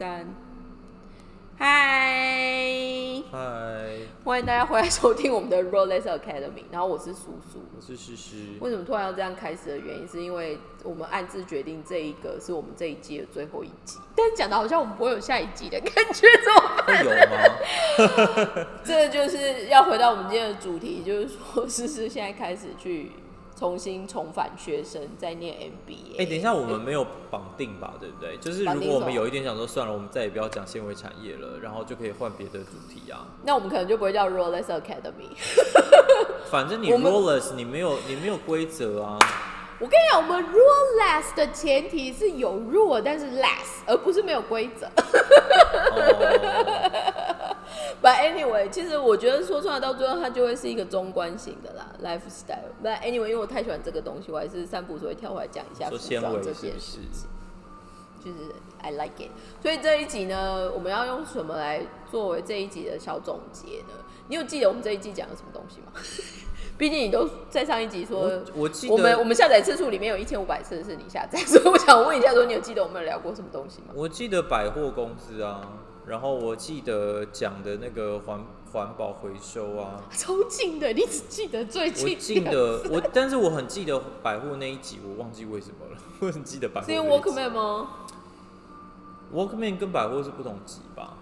三，嗨，嗨，欢迎大家回来收听我们的 Rolex Academy。然后我是叔叔。我是诗诗。为什么突然要这样开始的原因，是因为我们暗自决定这一个是我们这一季的最后一集，但是讲的好像我们不会有下一季的感觉，怎么办？有吗？这就是要回到我们今天的主题，就是说诗诗现在开始去重新重返学生，再念 MBA。哎、等一下，我们没有绑定吧，对不对？就是如果我们有一点想说，算了，我们再也不要讲纤维产业了，然后就可以换别的主题啊。那我们可能就不会叫 Rolex Academy。反正你 rollers 你没有你没有规则啊。我跟你讲，我们 rule less 的前提是有 rule，但是 less，而不是没有规则。哦，But anyway，其实我觉得说出来到最后，它就会是一个中观型的啦，lifestyle。But anyway，因为我太喜欢这个东西，我还是三不五时会跳回来讲一下服装这件？事情。就是 I like it。所以这一集呢，我们要用什么来作为这一集的小总结呢？你有记得我们这一季讲了什么东西吗？毕竟你都在上一集说我，我记我们我们下载次数里面有一千五百次是你下载，所以我想问一下，说你有记得我们有聊过什么东西吗？我记得百货公司啊，然后我记得讲的那个环环保回收啊。超近的，你只记得最我近记得我，但是我很记得百货那一集，我忘记为什么了。我很记得百货是因为那一集。Walkman 吗？Walkman 跟百货是不同集吧？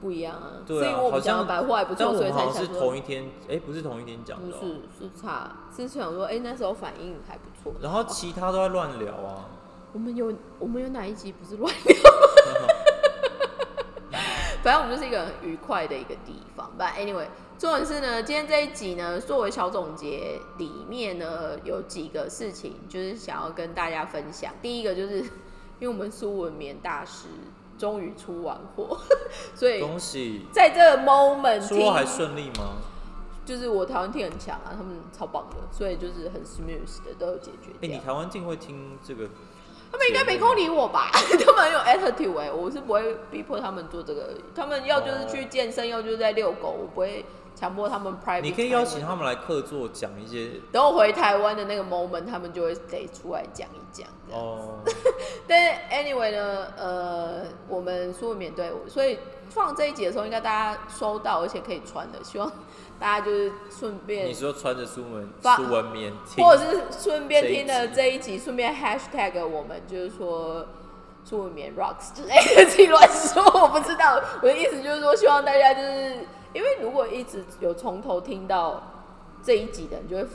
不一样啊，对好像百货还不但错，所以我们好像是同一天，哎、不是同一天讲的、是是差，是想说，哎、那时候反应还不错。然后其他都在乱聊啊。我们有我们有哪一集不是乱聊？反正我们就是一个很愉快的一个地方。But anyway，重点是呢，今天这一集呢，作为小总结里面呢，有几个事情就是想要跟大家分享。第一个就是，因为我们苏文棉大师终于出完货，所以恭喜！在这个 moment 听说还顺利吗？就是我台湾听很强啊，他们超棒的，所以就是很 smooth 的都有解决哎、掉。你台湾定会听这个？他们应该没空理我吧？他们很有 attitude 哎、我是不会逼迫他们做这个，他们要就是去健身，要就是在遛狗，我不会强迫他们 private。你可以邀请他。们来客座讲一些等我回台湾的那个 moment，他们就会得出来讲一讲。这样哦。但是 anyway 呢，呃，我们苏文免对，所以放这一集的时候，应该大家收到，而且可以穿的，希望大家就是顺便你说穿着苏文发苏文棉，或者是顺便听了这这一集，顺便 hashtag 我们，就是说苏文棉 rocks 之类的，自己乱说，我不知道。我的意思就是说，希望大家就是因为如果一直有从头听到这一集的，你就会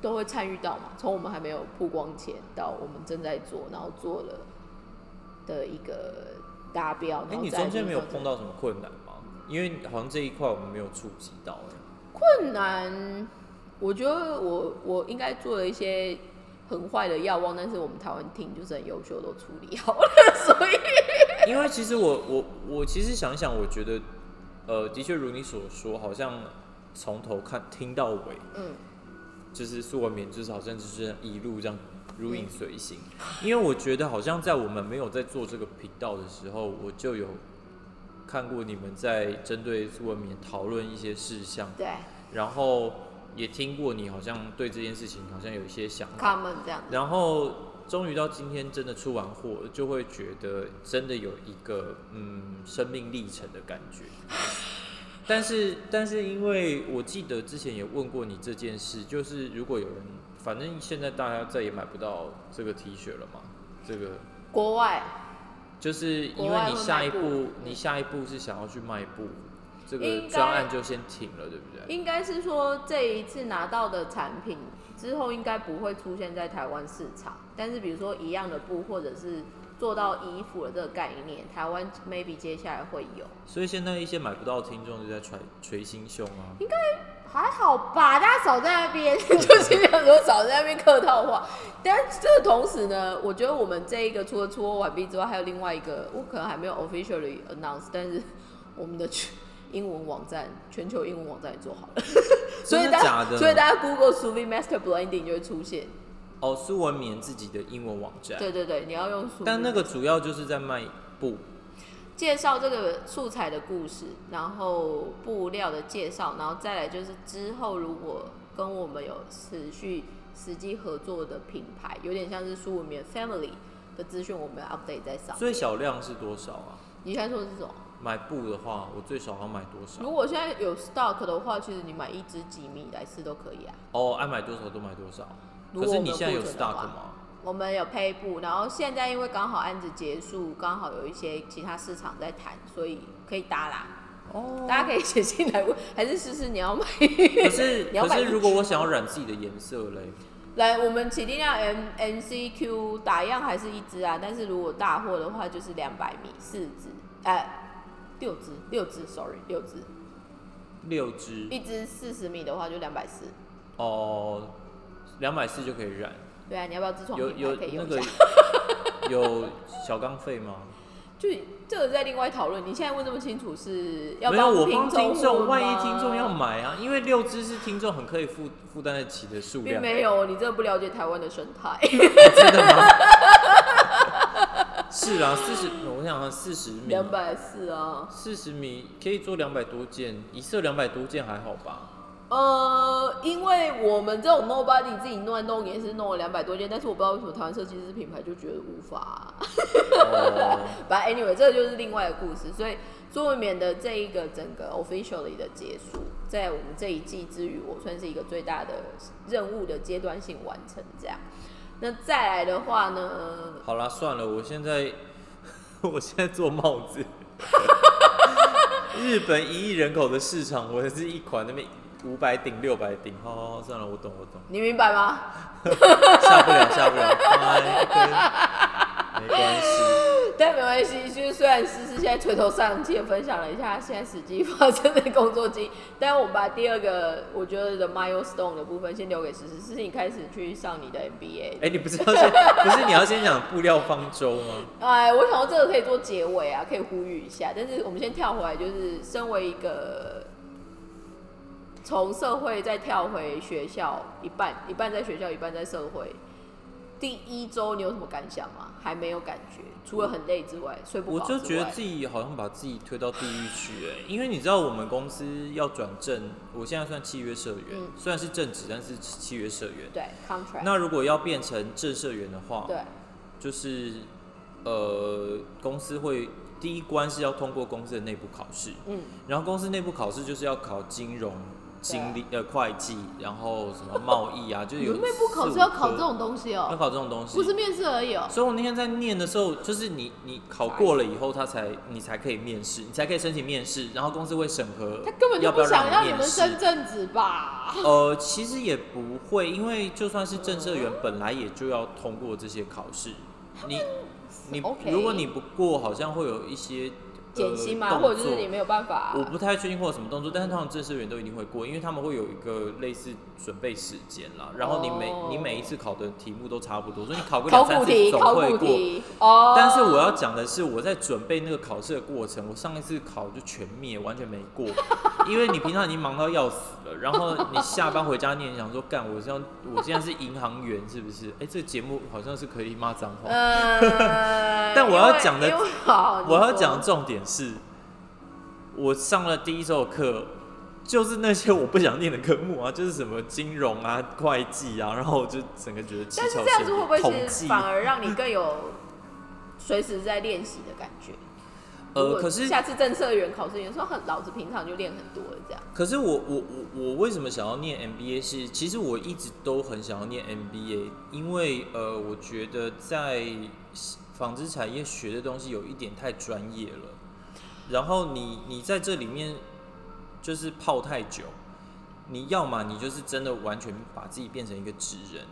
都会参与到嘛。从我们还没有曝光前到我们正在做，然后做了的一个达标。哎、然后你中间没有碰到什么困难吗？因为好像这一块我们没有触及到、哎。困难，我觉得我我应该做了一些很坏的药望，但是我们台湾听就是很优秀，都处理好了，所以因为其实我我我其实想一想，我觉得，呃，的确如你所说，好像从头看听到尾，嗯，就是苏文棉，就是好像就是一路这样如影随形。因为我觉得好像在我们没有在做这个频道的时候，我就有看过你们在针对苏文棉讨论一些事项，对。然后也听过你好像对这件事情好像有一些想法。这样，然后终于到今天真的出完货，就会觉得真的有一个嗯生命历程的感觉。但是但是因为我记得之前也问过你这件事，就是如果有人，反正现在大家再也买不到这个 T 恤了嘛，这个国外就是因为你下一步你下一步是想要去卖布，这个专案就先停了，对不对？应该是说这一次拿到的产品之后，应该不会出现在台湾市场，但是比如说一样的布，或者是做到衣服的这个概念，台湾 maybe 接下来会有。所以现在一些买不到的听众就在捶捶心胸啊。应该还好吧，大家少在那边，就是想说少在那边客套话。但这个同时呢，我觉得我们这一个除了出货完毕之外，还有另外一个，我可能还没有 officially announce，但是我们的全英文网站，全球英文网站也做好了，所以大家，所以大家 Google s u v i Master Blending 就会出现。哦，苏文棉自己的英文网站。对对对，你要用但那个主要就是在卖布，介绍这个素材的故事，然后布料的介绍，然后再来就是之后如果跟我们有持续实际合作的品牌，有点像是苏文棉 Family 的资讯，我们要 update 在上。最小量是多少啊？你现在说的是什么？买布的话，我最少要买多少？如果现在有 stock 的话，其实你买一支几米来试都可以啊。哦，爱买多少都买多少。可是你现在有 stock 吗？我们有配布，然后现在因为刚好案子结束，刚好有一些其他市场在谈，所以可以搭啦。哦，大家可以 写信来问，还是试试你要买？可是 你要可是如果我想要染自己的颜色嘞，来，我们起定量 M N C Q 打样还是一支啊，但是如果大货的话就是两百米四支，哎、六支六支，sorry 六支，六支一支四十米的话就两百四。哦，两百四就可以染。对啊，你要不要自创有有可以那个？有小钢费吗？就这个在另外讨论。你现在问这么清楚是要没有，帮我帮听众，问万一吗听众要，买啊，因为六支是听众很可以负负担得起的数并量。没有，你真的不了解台湾的生态。真的吗？是啊，四十，我想想四十米，两百四啊，四十米可以做两百多件，一色两百多件还好吧？呃，因为我们这种 nobody 自己弄来弄也是弄了两百多件，但是我不知道为什么台湾设计师品牌就觉得无法、哦，But anyway，这个就是另外的故事。所以朱文冕的这一个整个 officially 的结束，在我们这一季之余，我算是一个最大的任务的阶段性完成。这样，那再来的话呢？好啦，算了，我现在 我现在做帽子，日本一亿人口的市场，我是一款那边五百顶六百顶，好好好，算了，我懂我懂，你明白吗？下不了下不了，拜没关系。但没关系，就是虽然思思现在垂头丧气的分享了一下现在实际发生的工作经，但我们把第二个我觉得的 milestone 的部分先留给思思，思思你开始去上你的 MBA。哎、你不是要先，不是你要先讲布料方舟吗？哎，我想到这个可以做结尾啊，可以呼吁一下。但是我们先跳回来，就是身为一个从社会再跳回学校，一半一半在学校，一半在社会。第一周你有什么感想吗？还没有感觉，除了很累之外，睡不我。就觉得自己好像把自己推到地狱去、哎，因为你知道我们公司要转正，我现在算契约社员，嗯虽然是正职，但是契约社员。对 contract，那如果要变成正社员的话，对就是呃，公司会第一关是要通过公司的内部考试，嗯，然后公司内部考试就是要考金融、经理、呃会计，然后什么贸易啊，就是有你们内部考四五试要考科这种东西哦、要考这种东西，不是面试而已哦、所以我那天在念的时候，就是你你考过了以后，他才你才可以面试，你才可以申请面试，然后公司会审核他根本就要不要想让你们。升正职吧？呃，其实也不会，因为就算是政社员，本来也就要通过这些考试。你你 如果你不过，好像会有一些减薪吗？呃、或者就是你没有办法？我不太确定会有什么动作，但是通常正式员都一定会过，因为他们会有一个类似准备时间啦。然后你每、哦你每一次考的题目都差不多，所以你考个两三次总会过。哦。但是我要讲的是，我在准备那个考试的过程，我上一次考就全灭，完全没过，因为你平常已经忙到要死了，然后你下班回家念，想说干，我是要我现在是银行员是不是？哎、这个节目好像是可以骂脏话。呃，但我要讲的我要讲的重点是，我上了第一周的课，就是那些我不想念的科目啊，就是什么金融啊、会计啊，然后我就整个觉得但是这样子会不会统其实，反而让你更有随时在练习的感觉？呃，可是下次政策员考试，你说很老子平常就练很多了，这样。可是我我我我为什么想要念 MBA？是其实我一直都很想要念 MBA，因为呃，我觉得在纺织产业学的东西有一点太专业了，然后你你在这里面就是泡太久，你要么你就是真的完全把自己变成一个纸人，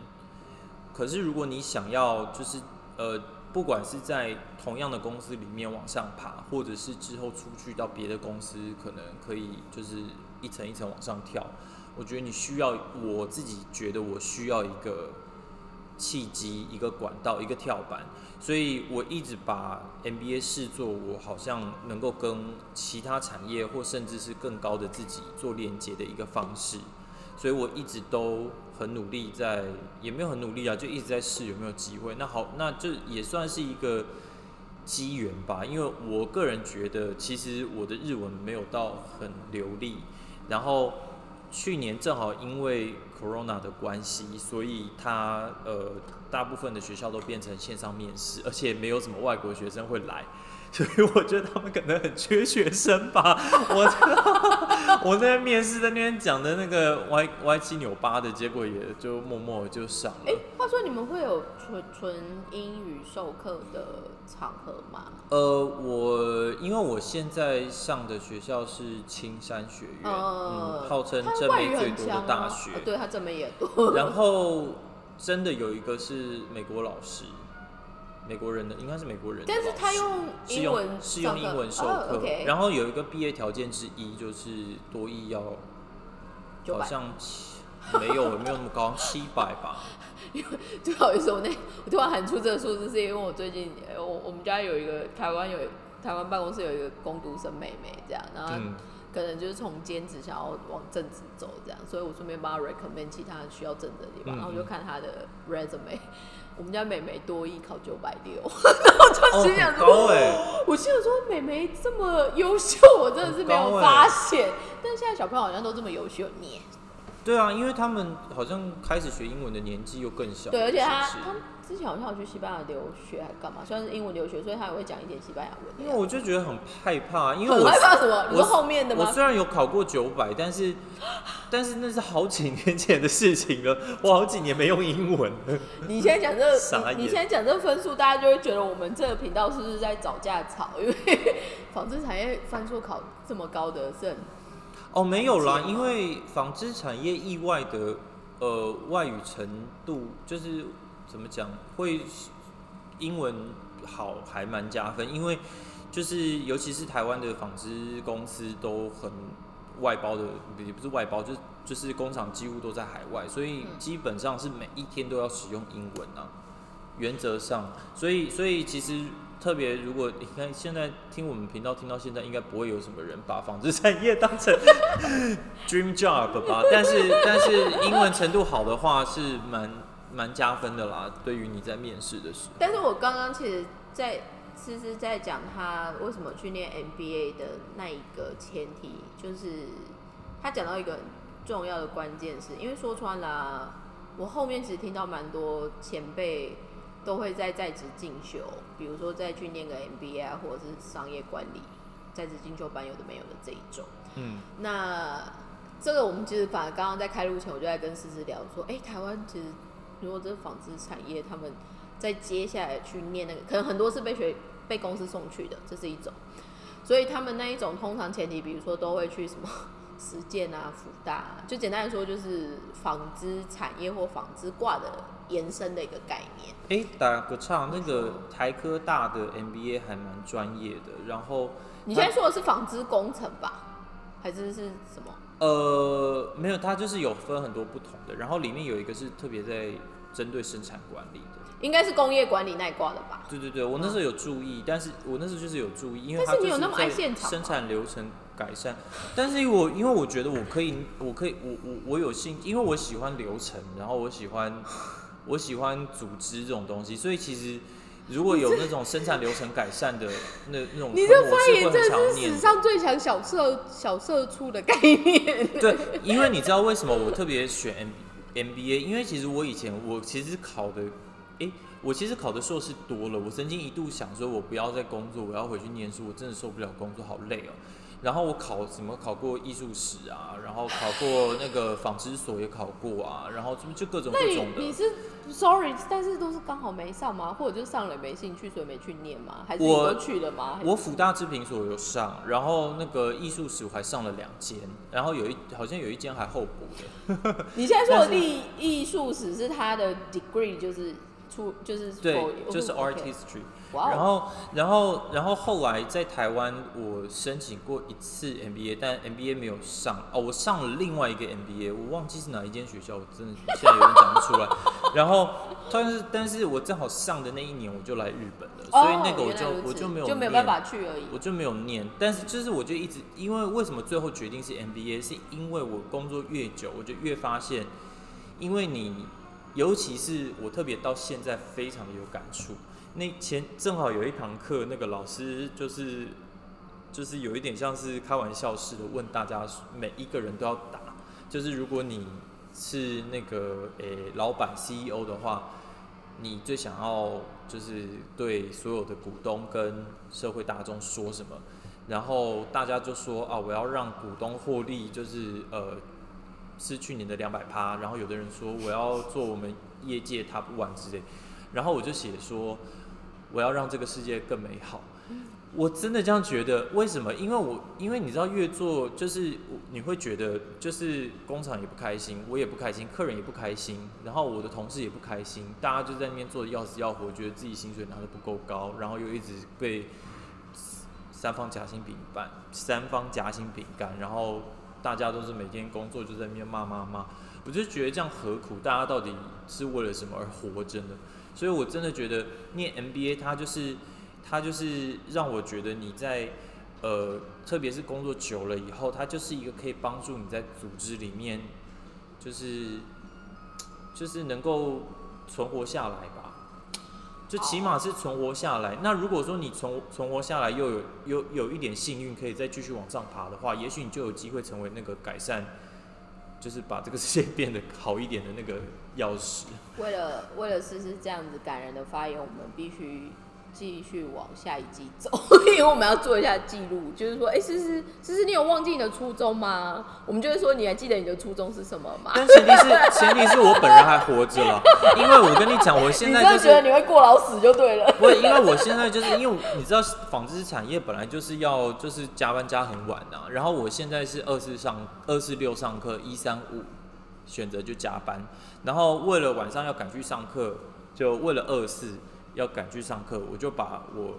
可是如果你想要就是呃。不管是在同样的公司里面往上爬，或者是之后出去到别的公司，可能可以就是一层一层往上跳。我觉得你需要，我自己觉得我需要一个契机、一个管道、一个跳板，所以我一直把 MBA 视作我好像能够跟其他产业或甚至是更高的自己做连接的一个方式。所以我一直都很努力在，也没有很努力啊，就一直在试有没有机会。那好，那这也算是一个机缘吧，因为我个人觉得，其实我的日文没有到很流利，然后去年正好因为 corona 的关系，所以他呃大部分的学校都变成线上面试，而且没有什么外国学生会来，所以我觉得他们可能很缺学生吧。我我那边面试在那边讲的那个歪歪七扭八的，结果也就默默就上了。哎、话说你们会有纯纯英语授课的场合吗？呃，我因为我现在上的学校是青山学院，呃嗯，号称他外语正妹最多的大学。哦对他正妹也多。然后真的有一个是美国老师，美国人的，应该是美国人的，但是他用是用英文是用上课。英文授哦课，，OK。然后有一个毕业条件之一就是多益要900好像七没有没有那么高，七百吧。不好意思，我那我突然喊出这个数字，是因为我最近呃我我们家有一个台湾有台湾办公室有一个工读生妹妹这样，然后嗯，可能就是从兼职想要往正职走这样，所以我顺便帮她 recommend 其他需要正职的地方，嗯然后我就看她的 resume，我们家美眉多艺考九百六，然后就，心想说我心想说美眉这么优秀，我真的是没有发现，但是现在小朋友好像都这么优秀，你对啊，因为他们好像开始学英文的年纪又更小，对，而且他他之前好像有去西班牙留学还干嘛，虽然是英文留学，所以他也会讲一点西班牙文。因为我就觉得很害怕，因为我害怕什么？你说后面的吗？我虽然有考过九百，但是 但是那是好几年前的事情了，我好几年没用英文了。你现在讲这 你你现在讲这个分数，大家就会觉得我们这个频道是不是在找架吵？因为 纺织产业分数考这么高的是很哦，没有啦，因为纺织产业意外的呃外语程度就是怎么讲，会英文好还蛮加分，因为就是尤其是台湾的纺织公司都很外包的，也不是外包，就是就是工厂几乎都在海外，所以嗯基本上是每一天都要使用英文啊。原则上，所以所以其实特别，如果你看现在听我们频道听到现在，应该不会有什么人把纺织产业当成 dream job 吧？但是但是英文程度好的话是蛮蛮加分的啦，对于你在面试的时候。但是我刚刚其实在其实在讲他为什么去念 MBA 的那一个前提，就是他讲到一个很重要的关键是，因为说穿了、我后面其实听到蛮多前辈都会在在职进修，比如说再去念个 MBA 啊，或者是商业管理在职进修班，有的没有的这一种。嗯，那这个我们其实反而刚刚在开录前，我就在跟思思聊说，哎、台湾其实如果这纺织产业，他们在接下来去念那个，可能很多是被学被公司送去的，这是一种。所以他们那一种通常前提，比如说都会去什么实践啊、福大、啊，就简单来说就是纺织产业或纺织挂的延伸的一个概念。哎、打个岔，那个台科大的 MBA 还蛮专业的，然后你现在说的是纺织工程吧？还是是什么？呃没有，它就是有分很多不同的，然后里面有一个是特别在针对生产管理的。应该是工业管理那一挂的吧？对对对，我那时候有注意，但是我那时候就是有注意，因为但是你有那么它就是在爱现场生产流程改善，但是我因为我觉得我可以，我可以，我我我有兴，因为我喜欢流程，然后我喜欢 我喜欢组织这种东西，所以其实如果有那种生产流程改善的那那种你这，发言真的是。史上最强小社小社畜的概念。对，因为你知道为什么我特别选 M MBA？因为其实我以前我其实考的，诶，我其实考的硕士多了。我曾经一度想说，我不要再工作，我要回去念书，我真的受不了工作，好累哦。然后我考什么考过艺术史啊，然后考过那个纺织所也考过啊，然后就就各种各种的。你是 sorry，但是都是刚好没上吗？或者就上了没兴趣，所以没去念吗？还是你我都去了吗？我辅大制品所有上，然后那个艺术史我还上了两间，然后有一好像有一间还候补的。你现在说的艺艺术史是他的 degree，就是出就是对就是 art OK history。哇哦然后，然后，然后后来在台湾，我申请过一次 MBA，但 MBA 没有上。哦，我上了另外一个 MBA，我忘记是哪一间学校，我真的现在有点讲不出来。然后，但是，但是我正好上的那一年我就来日本了，哦所以那个我就我就没有就没有念办法去而已。我就没有念，但是就是我就一直，因为为什么最后决定是 MBA，是因为我工作越久，我就越发现，因为你，尤其是我特别到现在非常的有感触。那前正好有一堂课，那个老师就是就是有一点像是开玩笑似的问大家，每一个人都要答，就是如果你是那个诶、老板 CEO 的话，你最想要就是对所有的股东跟社会大众说什么，然后大家就说啊，我要让股东获利，就是呃是去年的两百趴，然后有的人说我要做我们业界 top one 之类，然后我就写说我要让这个世界更美好。我真的这样觉得，为什么？因为我因为你知道，越做就是你会觉得，就是工厂也不开心，我也不开心，客人也不开心，然后我的同事也不开心，大家就在那边做的要死要活，觉得自己薪水拿的不够高，然后又一直被三方夹心饼干，三方夹心饼干，然后大家都是每天工作就在那边骂骂骂，我就觉得这样何苦？大家到底是为了什么而活着呢？所以我真的觉得念 MBA 它就是。它就是让我觉得你在，呃，特别是工作久了以后，它就是一个可以帮助你在组织里面，就是，就是能够存活下来吧，就起码是存活下来。那如果说你存存活下来，又有有有一点幸运，可以再继续往上爬的话，也许你就有机会成为那个改善，就是把这个世界变得好一点的那个钥匙。为了为了试试这样子感人的发言，我们必须。继续往下一季走，因为我们要做一下记录，就是说，哎，思思，思思，你有忘记你的初衷吗？我们就会说，你还记得你的初衷是什么吗？但前提是，前提是我本人还活着了，因为我跟你讲，我现在 就是觉得你会过劳死就对了。不，因为我现在就是因为你知道，纺织产业本来就是要就是加班加很晚啊，然后我现在是二四上二四六上课，一三五选择就加班，然后为了晚上要赶去上课，就为了二四。要赶去上课，我就把我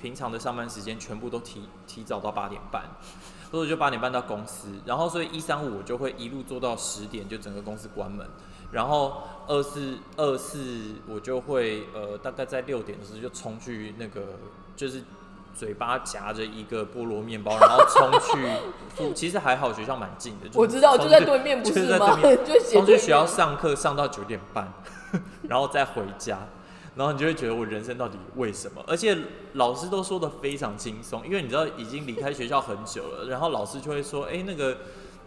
平常的上班时间全部都提提早到八点半，或者就八点半到公司，然后所以一三五我就会一路做到十点，就整个公司关门，然后二四二四我就会呃大概在六点的时候就冲去那个就是嘴巴夹着一个菠萝面包，然后冲去，其实还好学校蛮近的，我知道就在对面不是吗？就 冲去学校上课上到九点半，然后再回家。然后你就会觉得我人生到底为什么？而且老师都说的非常轻松，因为你知道已经离开学校很久了。然后老师就会说：“哎，那个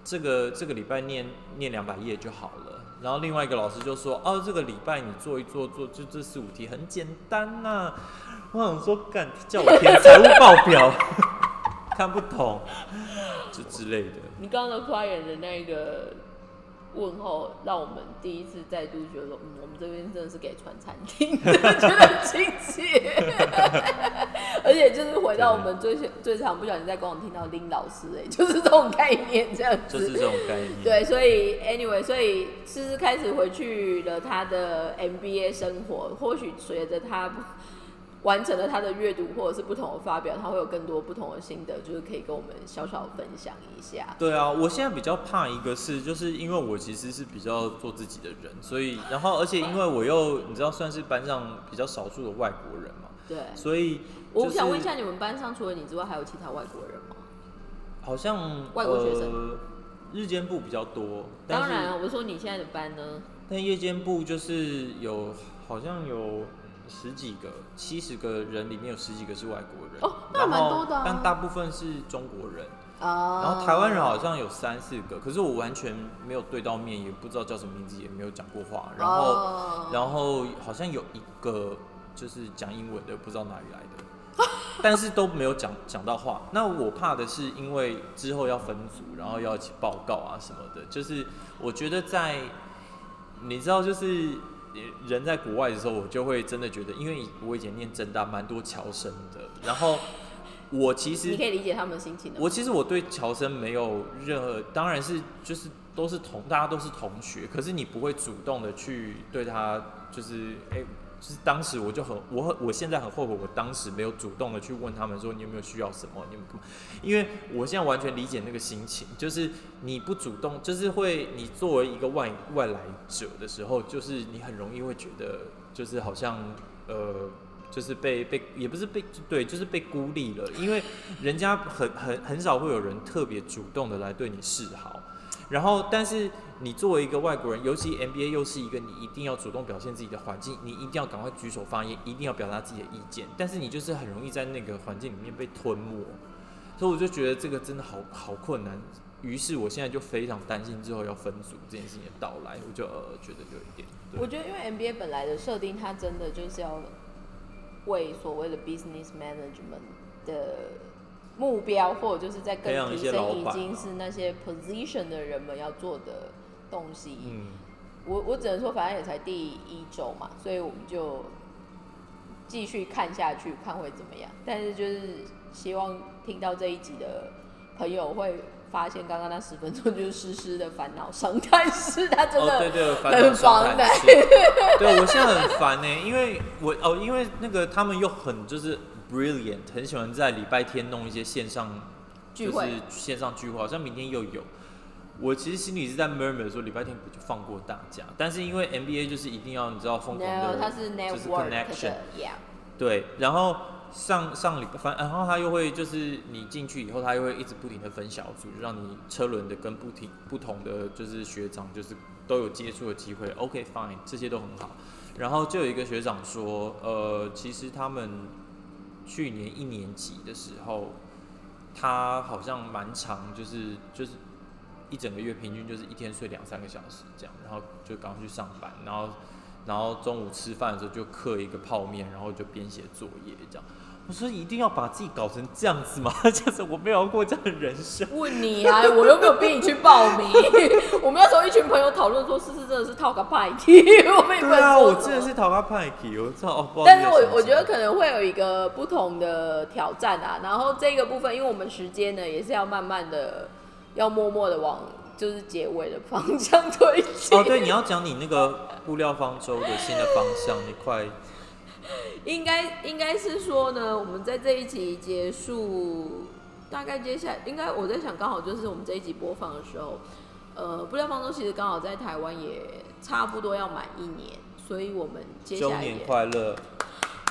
这个这个礼拜念念两百页就好了。”然后另外一个老师就说：“哦，这个礼拜你做一做做就这四五题很简单呐。”我想说，干叫我填财务报表，看不懂，就之类的。你刚刚的发言的那个。问候让我们第一次再度觉得说，嗯，我们这边真的是给传餐厅，觉得亲切，而且就是回到我们最最常不小心在广场听到林老师，哎，就是这种概念，这样子，就是这种概念。对，所以 anyway，所以思思开始回去了他的 MBA 生活，或许随着他。完成了他的阅读，或者是不同的发表，他会有更多不同的心得，就是可以跟我们小小分享一下。对啊，我现在比较怕一个是，就是因为我其实是比较做自己的人，所以然后而且因为我又你知道算是班上比较少数的外国人嘛，对，所以我想问一下，你们班上除了你之外，还有其他外国人吗？好像外国学生日间部比较多。当然，我说你现在的班呢？但夜间部就是有好像有。十几个、七十个人里面有十几个是外国人，哦，那蛮多的。但大部分是中国人，然后台湾人好像有三四个，可是我完全没有对到面，也不知道叫什么名字，也没有讲过话。然后，然后好像有一个就是讲英文的，不知道哪里来的，但是都没有讲讲到话。那我怕的是，因为之后要分组，然后要一起报告啊什么的，就是我觉得在你知道就是。人在国外的时候，我就会真的觉得，因为我以前念正大，蛮多侨生的。然后我其实你可以理解他们的心情的。我其实我对侨生没有任何，当然是就是都是同，大家都是同学。可是你不会主动的去对他，就是哎。就是当时我就很我很我现在很后悔，我当时没有主动的去问他们说你有没有需要什么，你们因为我现在完全理解那个心情，就是你不主动，就是会你作为一个外外来者的时候，就是你很容易会觉得就是好像呃就是被被也不是被对，就是被孤立了，因为人家很很很少会有人特别主动的来对你示好。然后，但是你作为一个外国人，尤其 MBA 又是一个你一定要主动表现自己的环境，你一定要赶快举手发言，一定要表达自己的意见。但是你就是很容易在那个环境里面被吞没，所以我就觉得这个真的好好困难。于是我现在就非常担心之后要分组这件事情的到来，我就呃觉得有一点。我觉得因为 MBA 本来的设定，它真的就是要为所谓的 business management 的目标，或者就是在更培养一提升已经是那些 position 的人们要做的东西。嗯，我我只能说，反正也才第一周嘛，所以我们就继续看下去，看会怎么样。但是就是希望听到这一集的朋友会发现，刚刚那十分钟就是诗诗的烦恼伤但 是他真哦，对的对，烦很烦的对我现在很烦呢，因为我哦，因为那个他们又很就是 brilliant，很喜欢在礼拜天弄一些线上聚会就是线上聚会，好像明天又有。我其实心里是在 murmur 说礼拜天不就放过大家，但是因为 NBA 就是一定要你知道疯狂的，它是就是 network connection。对，然后上上礼拜，反然后他又会就是你进去以后，他又会一直不停的分小组，让你车轮的跟不停不同的就是学长就是都有接触的机会。OK fine，这些都很好。然后就有一个学长说，呃，其实他们去年一年级的时候，他好像蛮长，就是就是一整个月平均就是一天睡两三个小时这样，然后就赶快去上班，然后然后中午吃饭的时候就刻一个泡面，然后就编写作业这样。我说一定要把自己搞成这样子吗？这样子我没有过这样的人生。问你啊，我又没有逼你去报名。我们那时候一群朋友讨论说，思思真的是套个派题，我们也不对啊，我真的是讨他派题，我操！但是我我觉得可能会有一个不同的挑战啊，然后这个部分，因为我们时间呢也是要慢慢的，要默默的往就是结尾的方向推进。哦，对，你要讲你那个布料方舟的新的方向，你快应该应该是说呢，我们在这一集结束，大概接下来应该我在想，刚好就是我们这一集播放的时候，呃，布料方舟其实刚好在台湾也差不多要满一年，所以我们接下来也年快乐。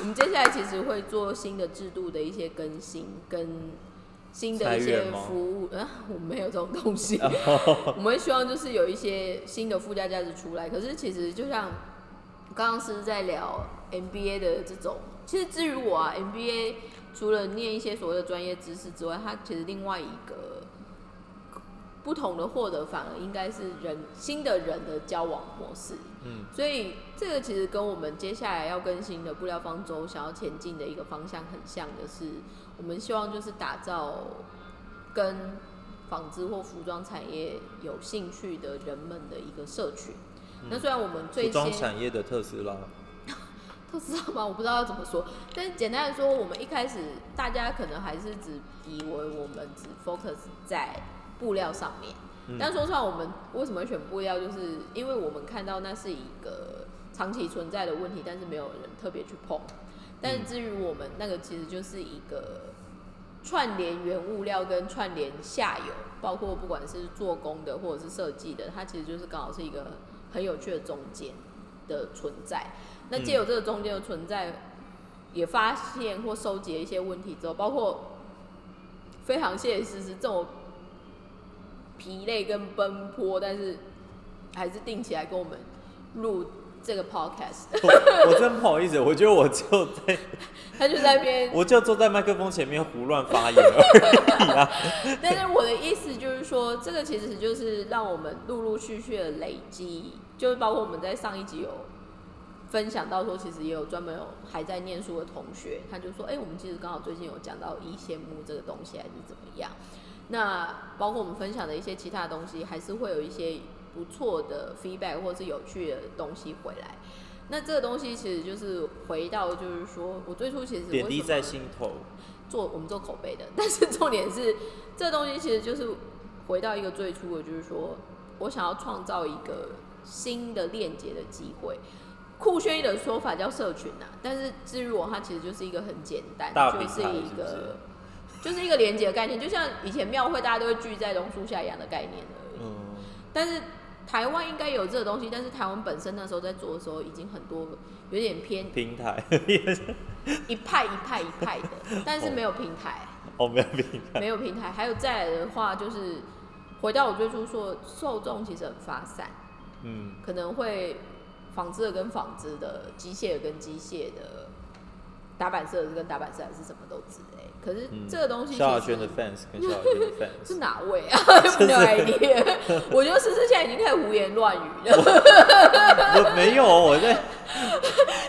我们接下来其实会做新的制度的一些更新，跟新的一些服务。啊，我们没有这种东西。我们希望就是有一些新的附加价值出来。可是其实就像刚刚是在聊 MBA 的这种，其实至于我啊，MBA 除了念一些所谓的专业知识之外，它其实另外一个不同的获得，反而应该是人新的人的交往模式。嗯，所以这个其实跟我们接下来要更新的布料方舟想要前进的一个方向很像的是，我们希望就是打造跟纺织或服装产业有兴趣的人们的一个社群。那虽然我们最服装先产业的特斯拉，特斯拉吗？我不知道要怎么说，但是简单的说，我们一开始大家可能还是只以为我们只 focus 在布料上面。嗯但说出来，我们为什么选布料，就是因为我们看到那是一个长期存在的问题，但是没有人特别去碰。但是至于我们那个，其实就是一个串联原物料跟串联下游，包括不管是做工的或者是设计的，它其实就是刚好是一个很有趣的中间的存在。那借由这个中间的存在，也发现或收集了一些问题之后，包括非常谢谢思思这种疲累跟奔波，但是还是定起来跟我们录这个 podcast。我我真不好意思，我觉得我就在，他就在那边，我就坐在麦克风前面胡乱发言而已啊。但是我的意思就是说，这个其实就是让我们陆陆续续的累积，就是包括我们在上一集有分享到说，其实也有专门有还在念书的同学，他就说，哎、我们其实刚好最近有讲到一羡慕这个东西还是怎么样。那包括我们分享的一些其他东西，还是会有一些不错的 feedback 或是有趣的东西回来。那这个东西其实就是回到，就是说我最初其实点滴在心头。做我们做口碑的，但是重点是这个东西其实就是回到一个最初的，就是说我想要创造一个新的链接的机会。酷炫的说法叫社群啊，但是至于我，它其实就是一个很简单，大就是一个是就是一个连接的概念，就像以前庙会大家都会聚在榕树下一样的概念而已。嗯，但是台湾应该有这个东西，但是台湾本身那时候在做的时候，已经很多有点偏平台 一派一派一派的，但是没有平台。哦，没有平台。没有平台。还有再来的话，就是回到我最初说，受众其实很发散，嗯，可能会纺织的跟纺织的，机械的跟机械的，打版社跟打板社还是什么都之类。可是嗯这个东西萧亚轩的 fans 跟萧亚轩的 是 fans，哪位啊？没有 idea。我觉得思思现在已经开始胡言乱语了，我没有，我在，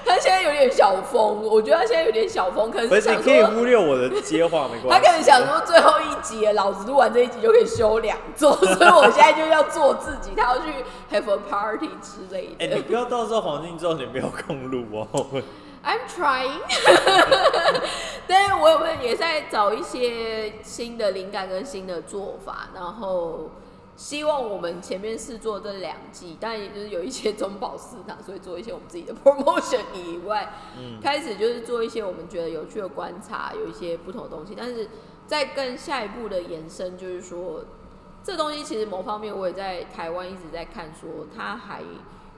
他现在有点小疯，我觉得他现在有点小疯，可能是是想你可以说。忽略我的接话，没关系。他可能想说最后一集，老子录完这一集就可以休两周，所以我现在就要做自己，他要去 have a party 之类的哎、的。你不要到时候黄金之后你没有空录哦。I'm trying，但是我有没有也在找一些新的灵感跟新的做法，然后希望我们前面试做这两季，但也就是有一些中保市场，所以做一些我们自己的 promotion 以外，嗯，开始就是做一些我们觉得有趣的观察，有一些不同的东西，但是在更下一步的延伸，就是说这东西其实某方面我也在台湾一直在看，说它还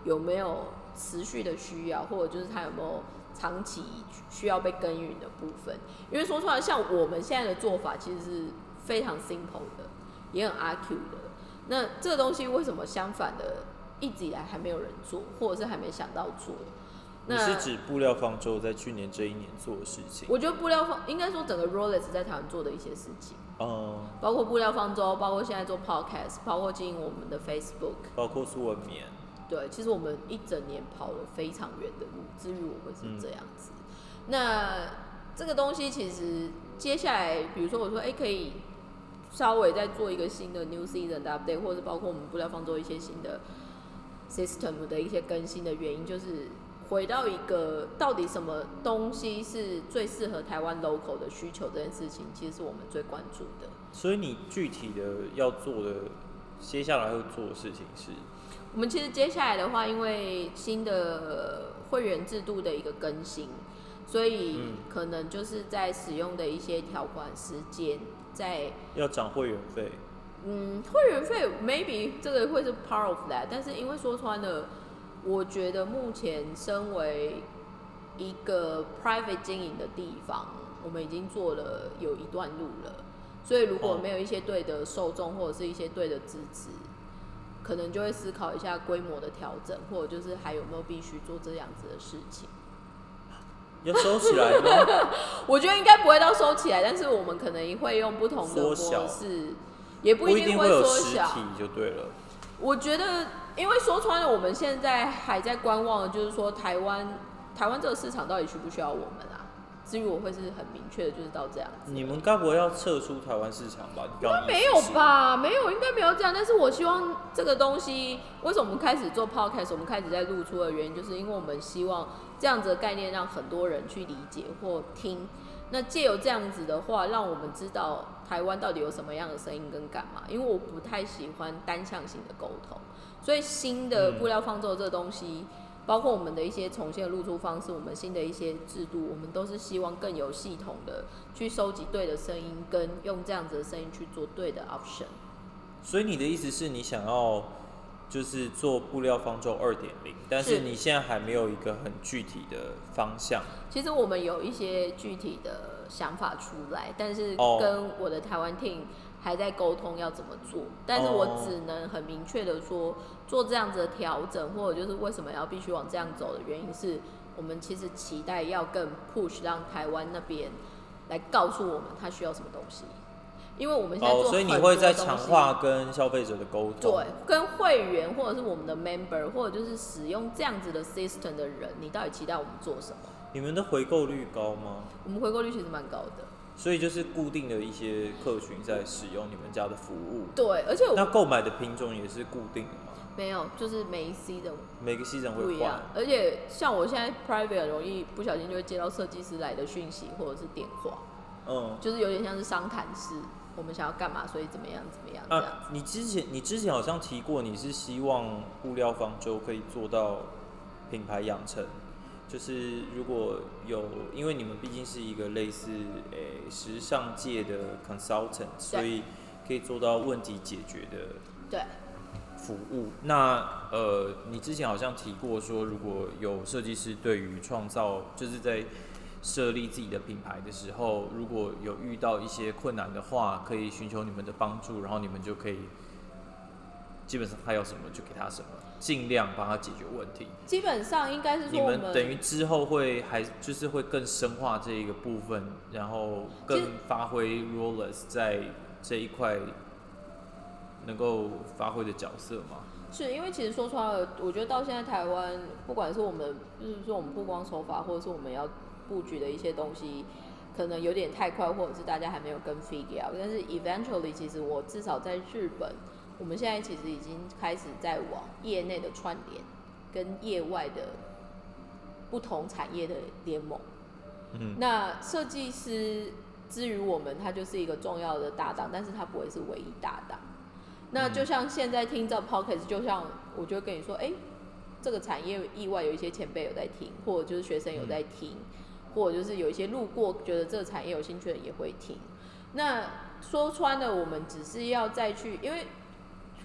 有没有持续的需要，或者就是它有没有长期需要被耕耘的部分。因为说出来，像我们现在的做法其实是非常 simple 的，也很阿 Q 的。那这个东西为什么相反的一直以来还没有人做，或者是还没想到做？你那是指布料方舟在去年这一年做的事情？我觉得布料方应该说整个 Rolex 在台湾做的一些事情，嗯，包括布料方舟，包括现在做 Podcast，包括经营我们的 Facebook。包括苏文棉，对，其实我们一整年跑了非常远的路，至于我会是这样子。那这个东西其实接下来，比如说我说，哎、可以稍微再做一个新的 New Season 的 update，或者包括我们布料方舟一些新的 system 的一些更新的原因，就是回到一个到底什么东西是最适合台湾 local 的需求这件事情，其实是我们最关注的。所以你具体的要做的，接下来会做的事情是，我们其实接下来的话，因为新的会员制度的一个更新，所以嗯。可能就是在使用的一些条款时间，在要涨会员费，嗯会员费 maybe 这个会是 part of that，但是因为说穿了，我觉得目前身为一个 private 经营的地方，我们已经做了有一段路了，所以如果哦。没有一些对的受众或者是一些对的支持，可能就会思考一下规模的调整，或者就是还有没有必须做这样子的事情。要收起来吗？我觉得应该不会到收起来，但是我们可能会用不同的模式，也不不一定会缩小。就对了。我觉得，因为说穿了，我们现在还在观望，就是说台湾台湾这个市场到底需不需要我们啦？至于我会是很明确的，就是到这样子。你们该不会要撤出台湾市场吧？你刚刚意思没有？吧？没有，应该没有这样。但是我希望这个东西，为什么我们开始做 podcast，我们开始在露出的原因，就是因为我们希望这样子的概念让很多人去理解或听。那借由这样子的话，让我们知道台湾到底有什么样的声音跟干嘛。因为我不太喜欢单向性的沟通，所以新的嗯布料方舟这个东西，包括我们的一些重新的露出方式，我们新的一些制度，我们都是希望更有系统的去收集对的声音，跟用这样子的声音去做对的 option。所以你的意思是你想要就是做布料方舟二点零，但是是你现在还没有一个很具体的方向。其实我们有一些具体的想法出来，但是哦跟我的台湾 team 还在沟通要怎么做。但是我哦只能很明确的说，做这样子的调整，或者就是为什么要必须往这样走的原因是，我们其实期待要更 push 让台湾那边来告诉我们他需要什么东西，因为我们现在做哦，所以你会在强化跟消费者的沟通。对，跟会员或者是我们的 member，或者就是使用这样子的 system 的人，你到底期待我们做什么？你们的回购率高吗？我们回购率其实蛮高的。所以就是固定的一些客群在使用你们家的服务。对，而且我那购买的品种也是固定的吗？没有，就是每一期的每个 season 会不一样换。。而且像我现在 private 很容易不小心就会接到设计师来的讯息或者是电话，嗯，就是有点像是商谈式，我们想要干嘛，所以怎么样怎么样这样啊，你之前你之前好像提过，你是希望物料方就可以做到品牌养成，就是如果有，因为你们毕竟是一个类似诶、时尚界的 consultant，所以可以做到问题解决的对。服务。那呃，你之前好像提过说，如果有设计师对于创造，就是在设立自己的品牌的时候，如果有遇到一些困难的话，可以寻求你们的帮助，然后你们就可以基本上他要什么就给他什么，尽量帮他解决问题。基本上应该是你说我们等于之后会还就是会更深化这一个部分，然后更发挥 Rollers 在这一块能够发挥的角色吗？是因为其实说穿了，我觉得到现在台湾，不管是我们就是说我们曝光手法，或者是我们要布局的一些东西，可能有点太快，或者是大家还没有跟 figure out。但是 eventually，其实我至少在日本，我们现在其实已经开始在往业内的串联，跟业外的不同产业的联盟。嗯，那设计师之于我们，他就是一个重要的搭档，但是他不会是唯一搭档。那就像现在听这 p o c k e t 就像我就会跟你说，哎、这个产业意外有一些前辈有在听，或者就是学生有在听，或者就是有一些路过觉得这个产业有兴趣的也会听。那说穿了，我们只是要再去，因为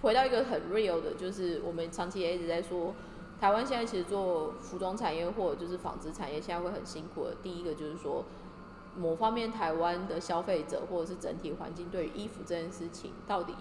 回到一个很 real 的，就是我们长期也一直在说，台湾现在其实做服装产业或者就是纺织产业，现在会很辛苦的。第一个就是说，某方面台湾的消费者或者是整体环境对于衣服这件事情，到底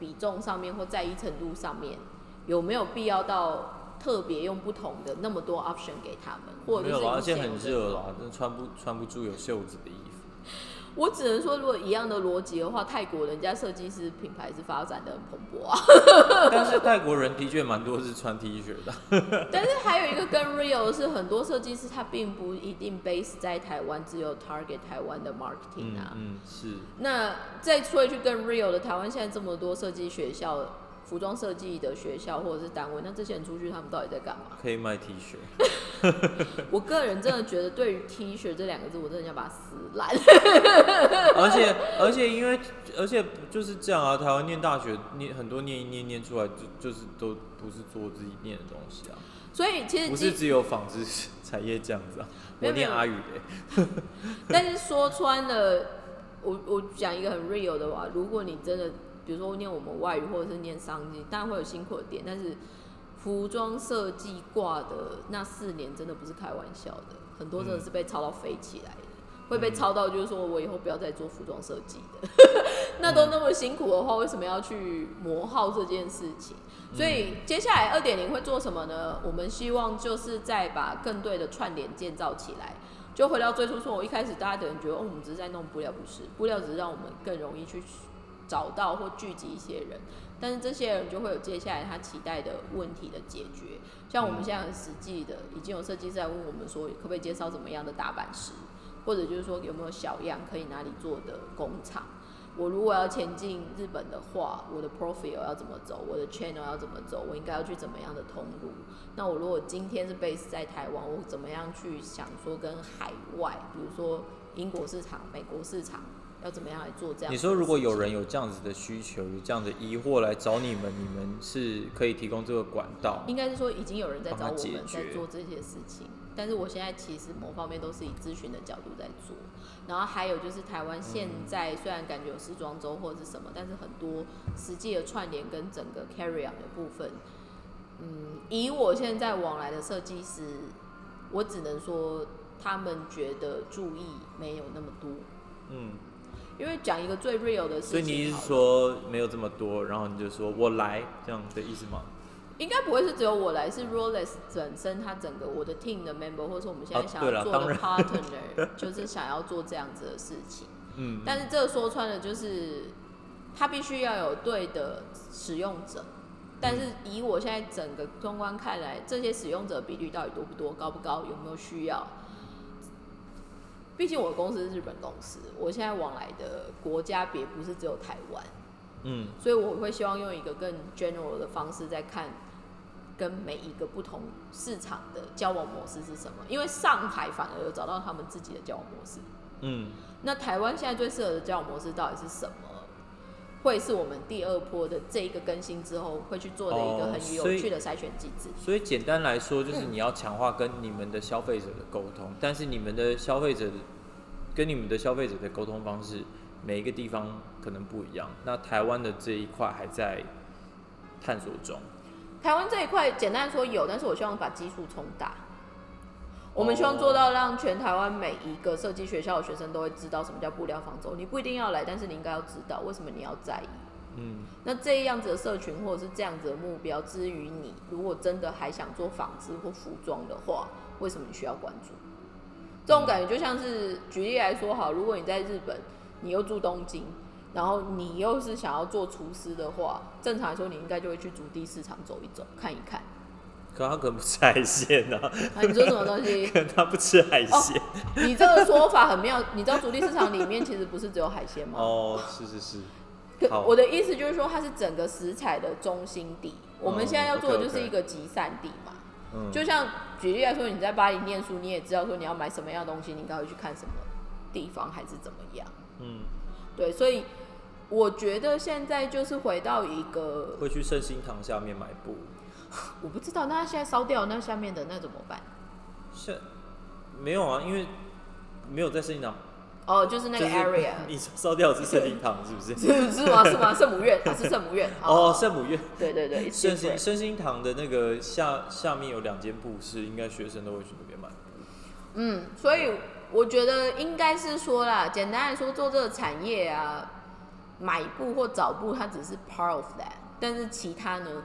比重上面或在意程度上面，有没有必要到特别用不同的那么多 option 给他们，或者就是没有啦，而且很热啦，真穿不穿不住有袖子的衣服。我只能说，如果一样的逻辑的话，泰国人家设计师品牌是发展的很蓬勃啊。但是泰国人的确蛮多是穿 T 恤的。但是还有一个更 real 的是，很多设计师他并不一定 base 在台湾，只有 target 台湾的 marketing 嗯啊。嗯，是。那再说一句更 real 的，台湾现在这么多设计学校、服装设计的学校或者是单位，那这些人出去他们到底在干嘛？可以卖 T 恤，我个人真的觉得，对于 T 恤这两个字，我真的想把它撕烂。而且而且因为而且就是这样啊，台湾念大学念很多念一念念出来就就是都不是做自己念的东西啊，所以其实不是只有纺织产业这样子啊。我念阿语的、但是说穿了，我我讲一个很 real 的话，如果你真的，比如说念我们外语或者是念商经，当然会有辛苦的点，但是服装设计挂的那四年真的不是开玩笑的，很多真的是被抄到飞起来的。会被抄到，就是说我以后不要再做服装设计的。那都那么辛苦的话，为什么要去磨耗这件事情？所以接下来二点零会做什么呢？我们希望就是再把更对的串联建造起来。就回到最初说，我一开始大家可能觉得，哦，我们只是在弄布料，不是布料，只是让我们更容易去找到或聚集一些人，但是这些人就会有接下来他期待的问题的解决。像我们现在很实际的，已经有设计师在问我们说，可不可以介绍怎么样的打版师，或者就是说有没有小样可以哪里做的工厂。我如果要前进日本的话，我的 profile 要怎么走，我的 channel 要怎么走，我应该要去怎么样的通路？那我如果今天是 base 在台湾，我怎么样去想说跟海外，比如说英国市场、美国市场，要怎么样来做这样？你说如果有人有这样子的需求，有这样的疑惑来找你们，你们是可以提供这个管道。应该是说已经有人在找我们在做这些事情，但是我现在其实某方面都是以咨询的角度在做。然后还有就是台湾现在虽然感觉有时装周或者是什么，但是很多实际的串联跟整个 carry on 的部分，嗯，以我现在往来的设计师，我只能说他们觉得注意没有那么多。嗯，因为讲一个最 real 的事情，所以你是？说没有这么多，然后你就说我来这样的意思吗？应该不会是只有我来，是 Rolex 本身它整个我的 team 的 member，或者是我们现在哦想要做的 partner，就是想要做这样子的事情。嗯，但是这个说穿了，就是它必须要有对的使用者。但是以我现在整个通关看来，这些使用者比率到底多不多、高不高、有没有需要？毕竟我的公司是日本公司，我现在往来的国家别不是只有台湾，嗯所以我会希望用一个更 general 的方式在看，跟每一个不同市场的交往模式是什么。因为上海反而有找到他们自己的交往模式，嗯，那台湾现在最适合的交往模式到底是什么？会是我们第二波的这一个更新之后会去做的一个哦很有趣的筛选机制。所以简单来说，就是你要强化跟你们的消费者的沟通，但是你们的消费者跟你们的消费者的沟通方式，每一个地方可能不一样。那台湾的这一块还在探索中。台湾这一块简单说有，但是我希望把基数冲大。我们希望做到让全台湾每一个设计学校的学生都会知道什么叫布料方舟。你不一定要来，但是你应该要知道为什么你要在意。嗯那这样子的社群或者是这样子的目标，之于你如果真的还想做纺织或服装的话，为什么你需要关注？这种感觉就像是举例来说，好，如果你在日本，你又住东京，然后你又是想要做厨师的话，正常来说你应该就会去竹地市场走一走，看一看。可他可能不吃海鲜啊，啊，你说什么东西？可能他不吃海鲜。你这个说法很妙。你知道主力市场里面其实不是只有海鲜吗？哦，是是是，可我的意思就是说，它是整个食材的中心地。我们现在要做的就是一个集散地嘛。嗯，就像举例来说，你在巴黎念书，你也知道说你要买什么样的东西，你应该会去看什么地方，还是怎么样？嗯，对，所以我觉得现在就是回到一个，会去圣心堂下面买布。我不知道，那他现在烧掉那下面的那怎么办？是，没有啊，因为没有在圣心堂。哦，就是那个 area，你烧掉是圣心堂是不是？是是吗？是吗？圣母院啊，是圣母院。哦，圣母院。对对对，圣心圣心堂的那个下下面有两间布室，应该学生都会去那边买。嗯，所以我觉得应该是说啦，简单来说，做这个产业啊，买布或找布，它只是 part of that，但是其他呢？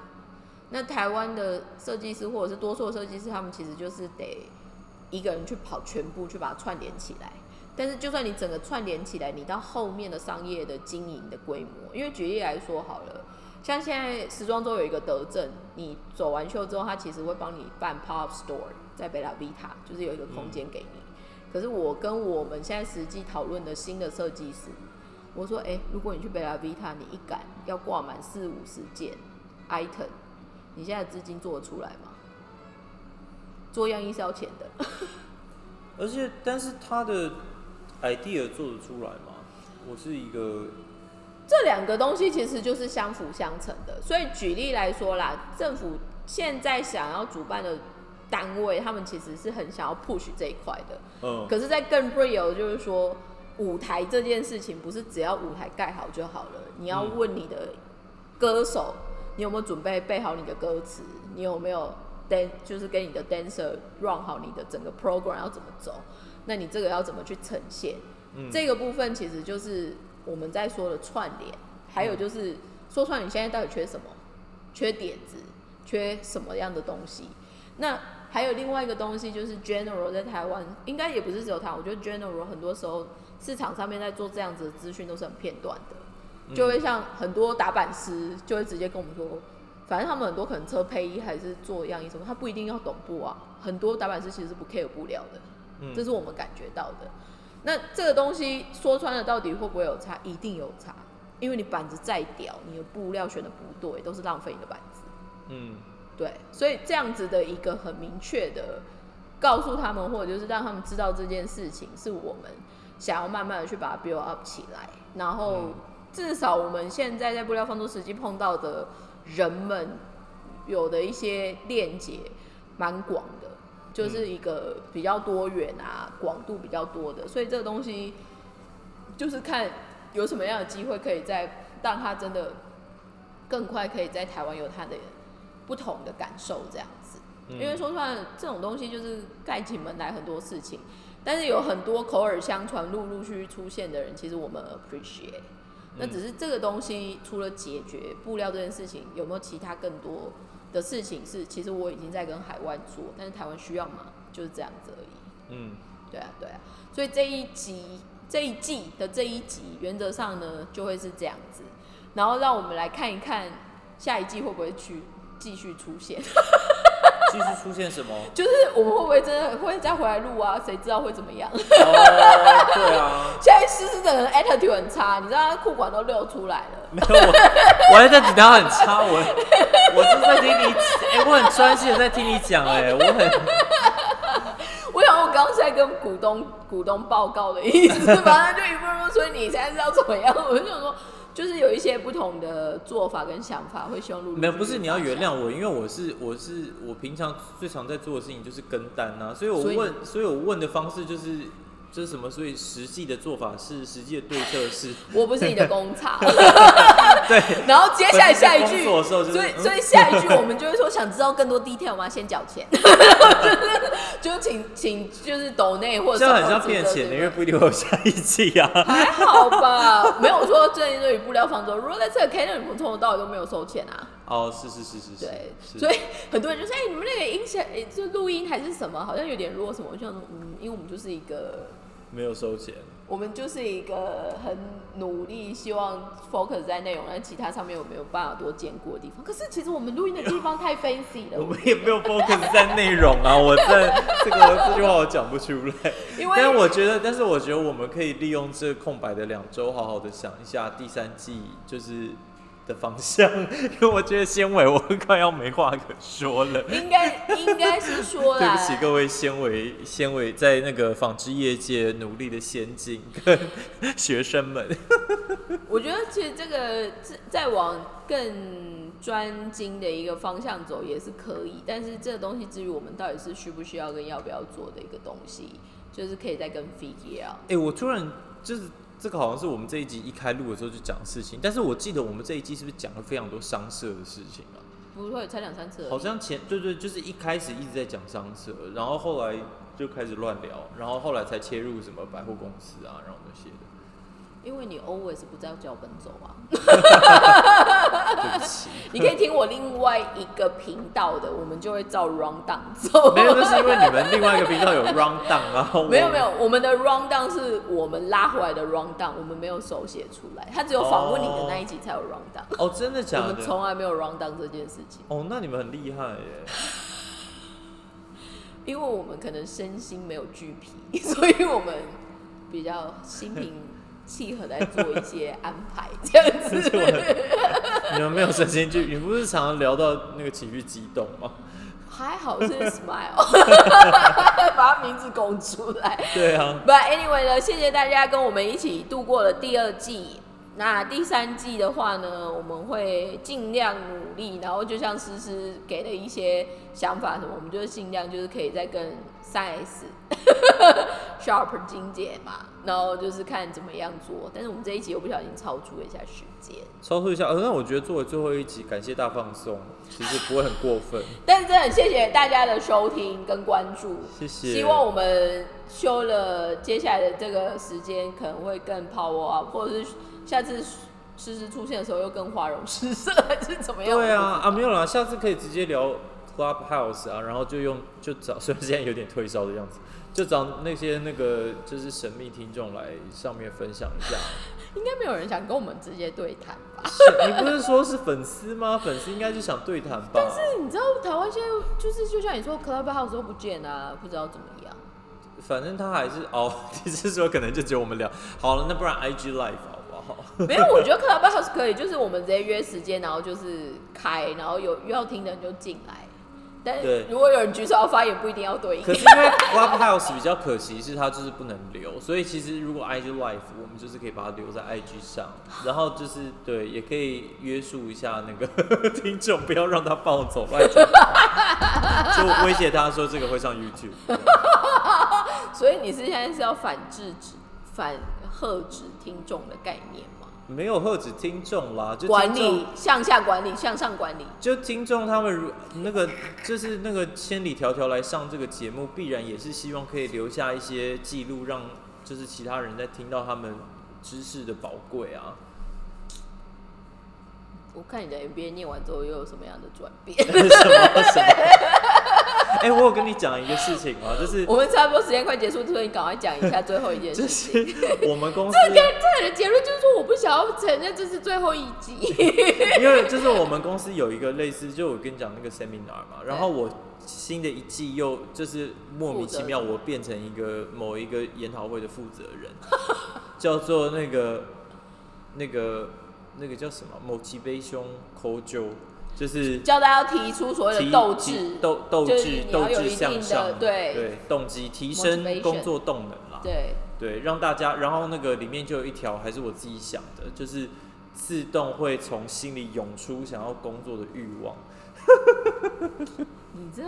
那台湾的设计师或者是多数设计师，他们其实就是得一个人去跑全部去把它串联起来。但是就算你整个串联起来，你到后面的商业的经营的规模，因为举例来说好了，像现在时装周有一个德政，你走完秀之后，他其实会帮你办 pop store 在贝拉维塔，就是有一个空间给你。可是我跟我们现在实际讨论的新的设计师，我说，哎、如果你去贝拉维塔，你一杆要挂满四五十件 item，你现在资金做得出来吗？做样衣是要钱的，而且，但是他的 idea 做得出来吗？我是一个，这两个东西其实就是相辅相成的。所以举例来说啦，政府现在想要主办的单位，他们其实是很想要 push 这一块的。嗯，可是，在更 real 就是说，舞台这件事情不是只要舞台盖好就好了，你要问你的歌手，你有没有准备背好你的歌词，你有没有 dan 就是跟你的 dancer run 好你的整个 program 要怎么走，那你这个要怎么去呈现？嗯这个部分其实就是我们在说的串联，还有就是说穿你现在到底缺什么？缺点子，缺什么样的东西？那还有另外一个东西就是 general 在台湾，应该也不是只有台湾，我觉得 general 很多时候市场上面在做这样子的资讯都是很片段的，就会像很多打板师就会直接跟我们说，反正他们很多可能车配衣还是做样衣什么，他不一定要懂布啊，很多打板师其实是不 care 布料的，嗯这是我们感觉到的。那这个东西说穿了，到底会不会有差？一定有差，因为你板子再屌，你的布料选的不对，都是浪费你的板子。嗯对，所以这样子的一个很明确的告诉他们，或者就是让他们知道这件事情是我们想要慢慢的去把它 build up 起来，然后嗯至少我们现在在布料方舟实际碰到的人们有的一些链接蛮广的，就是一个比较多元啊，广度比较多的，所以这个东西就是看有什么样的机会可以在让他真的更快可以在台湾有他的不同的感受这样子。嗯因为说穿了，这种东西就是盖起门来很多事情，但是有很多口耳相传、陆陆续续出现的人，其实我们 appreciate。那只是这个东西除了解决布料这件事情，有没有其他更多的事情是，其实我已经在跟海外做，但是台湾需要吗？就是这样子而已。嗯对啊，对啊，所以这一集这一季的这一集，原则上呢就会是这样子，然后让我们来看一看下一季会不会去继续出现，继续出现什么？就是我们会不会真的会再回来录啊？谁知道会怎么样？哦，对啊，现在思思整个人 attitude 很差，你知道他裤管都溜出来了。没有我，我还在等他很差，我我是在听你，哎、我很专心的在听你讲，哎，我很，我想我刚在跟股东股东报告的意思，反正就一步步，所以你现在是要怎么样？我就想说，就是有一些不同的做法跟想法，会希望陆陆没有，不是你要原谅我，因为我是我是我平常最常在做的事情就是跟单啊，所以我问，所以我问的方式就是这是什么？所以实际的做法是，实际的对策是，我不是你的工厂。对，然后接下来下一句，所以嗯所以下一句我们就会说，想知道更多 detail 吗？先缴钱，就是请请就是抖内或者这样很像骗钱的，因为不一定会有下一季啊。还好吧，没有说最近对于布料方舟，如果在这个你们从头到尾都没有收钱啊。哦，是是是是是，对，所以很多人就说，哎、你们那个音响，哎、就录音还是什么，好像有点弱什么。我就想说，嗯，因为我们就是一个，没有收钱。我们就是一个很努力，希望 focus 在内容，但其他上面我没有办法多兼顾的地方。可是其实我们录音的地方太 fancy 了，我们也没有 focus 在内容啊，我在 这个这句话我讲不出来。因为但我觉得，但是我觉得我们可以利用这空白的两周，好好的想一下第三季就是的方向，因为我觉得纤维我快要没话可说了。应该应该是说对，不起各位纤维纤维在那个纺织业界努力的先进跟学生们，我觉得其实这个再再往更专精的一个方向走也是可以，但是这个东西至于我们到底是需不需要跟要不要做的一个东西，就是可以再跟 figure out。哎、我突然就是这个好像是我们这一集一开录的时候就讲的事情，但是我记得我们这一季是不是讲了非常多商社的事情啊？不会才两三次，好像前对对，就是一开始一直在讲商社，然后后来就开始乱聊，然后后来才切入什么百货公司啊，然后那些的。因为你 always 不在脚本走啊。对不起，你可以听我另外一个频道的，我们就会照 round down 走。没有，那是因为你们另外一个频道有 round down，然后我 没有没有，我们的 round down 是我们拉回来的 round down，我们没有手写出来，他只有访问你的那一集才有 round down，、哦，真的假的我们？从来没有 round down 这件事情，哦，那你们很厉害耶！因为我们可能身心没有俱疲，所以我们比较心平气和在做一些安排，这样子。你们没有身心剧，你不是常常聊到那个情绪激动吗？还好是 smile，把他名字拱出来。对啊，But anyway 呢，谢谢大家跟我们一起度过了第二季。那第三季的话呢，我们会尽量努力，然后就像思思给的一些想法什么，我们就是尽量就是可以再跟 size sharp 精简嘛，然后就是看怎么样做。但是我们这一集又不小心超出了一下时间，超出一下。呃，那我觉得作为最后一集，感谢大放送，其实不会很过分。但是真的很谢谢大家的收听跟关注，谢谢。希望我们休了接下来的这个时间，可能会更 power up，或者是下次诗诗出现的时候又更花容失色，还是怎么样？对啊，啊没有啦，下次可以直接聊 Clubhouse 啊，然后就用就找，虽然现在有点退烧的样子，就找那些那个就是神秘听众来上面分享一下。应该没有人想跟我们直接对谈吧？你不是说是粉丝吗？粉丝应该就想对谈吧？但是你知道台湾现在就是就像你说，Clubhouse 都不见啊，不知道怎么样。反正他还是哦，你是说可能就只有我们聊好了，那不然 IG Live 好不好？没有，我觉得 Clubhouse 可以，就是我们直接约时间，然后就是开，然后有要听的人就进来。但对如果有人举手要发言，不一定要对应。可是因为 Clubhouse 比较可惜是它就是不能留，所以其实如果 IG Live 我们就是可以把它留在 IG 上，然后就是对，也可以约束一下那个 听众，不要让他暴走乱讲话，就威胁他说这个会上 YouTube。所以你是现在是要反制止、反喝止听众的概念吗？没有喝止听众啦，就听众管理向下管理，向上管理。就听众他们如那个就是那个千里迢迢来上这个节目，必然也是希望可以留下一些记录，让就是其他人在听到他们知识的宝贵啊。我看你的 MBA 念完之后又有什么样的转变？什 么什么？哎、我有跟你讲一个事情啊，就是我们差不多时间快结束，所以你赶快讲一下最后一件事情。是我们公司，这个的结论就是说，我不想要承认这是最后一集。因为就是我们公司有一个类似，就我跟你讲那个 seminar 嘛，然后我新的一季又就是莫名其妙，我变成一个某一个研讨会的负责人，叫做那个那个那个叫什么 motivation culture，就是教大家提出所谓的斗志，斗斗志斗志向上，对对动机提升工作动能啦，对，对，让大家，然后那个里面就有一条还是我自己想的，就是自动会从心里涌出想要工作的欲望。你这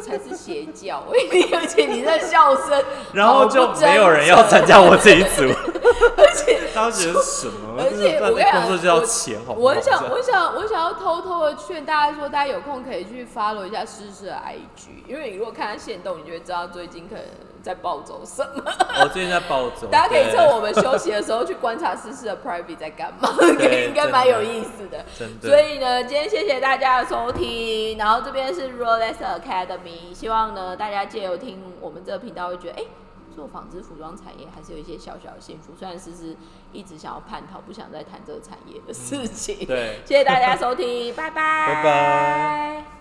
才是邪教，而且你这笑声，然后就没有人要参加我这一组，而且他觉得什么？而且我跟你讲工作就要钱，好不好？我很想，我想，我想要偷偷的劝大家说，大家有空可以去 follow 一下诗诗的 IG，因为你如果看他线动，你就会知道最近可能在暴走什么。我最近在暴走，大家可以趁我们休息的时候去观察诗诗的 private 在干嘛，对 应该蛮有意思的。真的。所以呢，今天谢谢大家的收听，然后这边是 Rolex Academy，希望呢大家借由听我们这个频道会觉得，哎、做纺织服装产业还是有一些小小的幸福。虽然思思一直想要叛逃，不想再谈这个产业的事情。对谢谢大家收听，拜拜，拜拜。